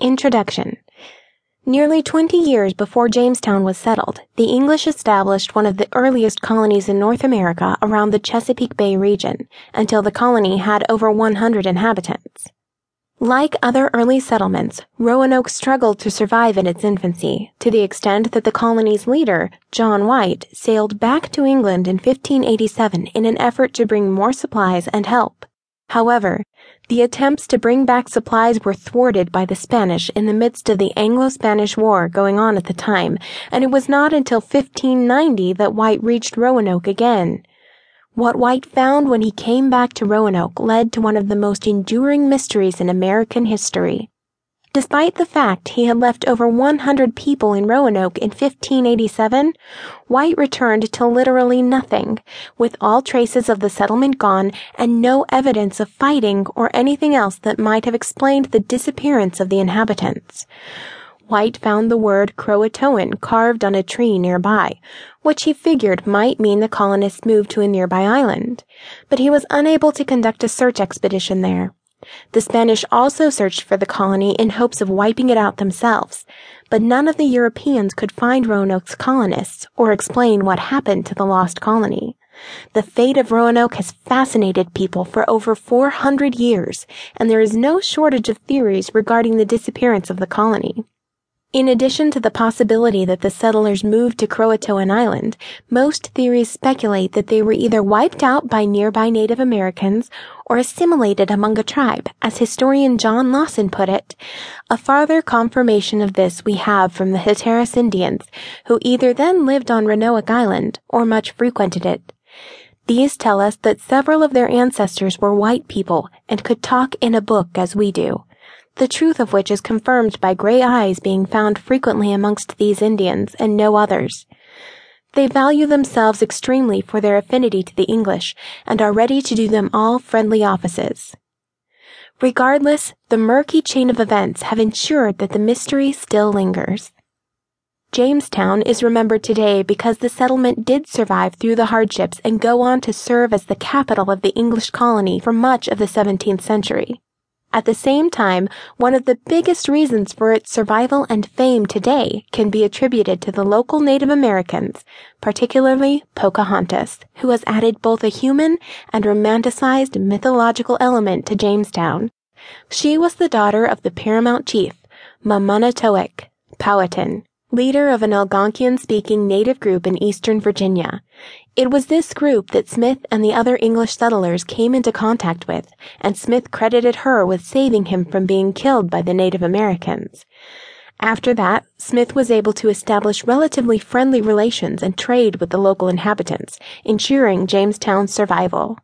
Introduction Nearly 20 years before Jamestown was settled, the English established one of the earliest colonies in North America around the Chesapeake Bay region, until the colony had over 100 inhabitants. Like other early settlements, Roanoke struggled to survive in its infancy, to the extent that the colony's leader, John White, sailed back to England in 1587 in an effort to bring more supplies and help. However, the attempts to bring back supplies were thwarted by the Spanish in the midst of the Anglo-Spanish War going on at the time, and it was not until 1590 that White reached Roanoke again. What White found when he came back to Roanoke led to one of the most enduring mysteries in American history. Despite the fact he had left over 100 people in Roanoke in 1587, White returned to literally nothing, with all traces of the settlement gone and no evidence of fighting or anything else that might have explained the disappearance of the inhabitants. White found the word Croatoan carved on a tree nearby, which he figured might mean the colonists moved to a nearby island, but he was unable to conduct a search expedition there. The Spanish also searched for the colony in hopes of wiping it out themselves, but none of the Europeans could find Roanoke's colonists or explain what happened to the lost colony. The fate of Roanoke has fascinated people for over 400 years, and there is no shortage of theories regarding the disappearance of the colony. In addition to the possibility that the settlers moved to Croatoan Island, most theories speculate that they were either wiped out by nearby Native Americans or assimilated among a tribe, as historian John Lawson put it. A farther confirmation of this we have from the Hatteras Indians, who either then lived on Roanoke Island or much frequented it. These tell us that several of their ancestors were white people and could talk in a book as we do the truth of which is confirmed by gray eyes being found frequently amongst these Indians and no others. They value themselves extremely for their affinity to the English and are ready to do them all friendly offices. Regardless, the murky chain of events have ensured that the mystery still lingers. Jamestown is remembered today because the settlement did survive through the hardships and go on to serve as the capital of the English colony for much of the 17th century. At the same time, one of the biggest reasons for its survival and fame today can be attributed to the local Native Americans, particularly Pocahontas, who has added both a human and romanticized mythological element to Jamestown. She was the daughter of the paramount chief, Mamanatowick, Powhatan, leader of an Algonquian-speaking native group in eastern Virginia. It was this group that Smith and the other English settlers came into contact with, and Smith credited her with saving him from being killed by the Native Americans. After that, Smith was able to establish relatively friendly relations and trade with the local inhabitants, ensuring Jamestown's survival.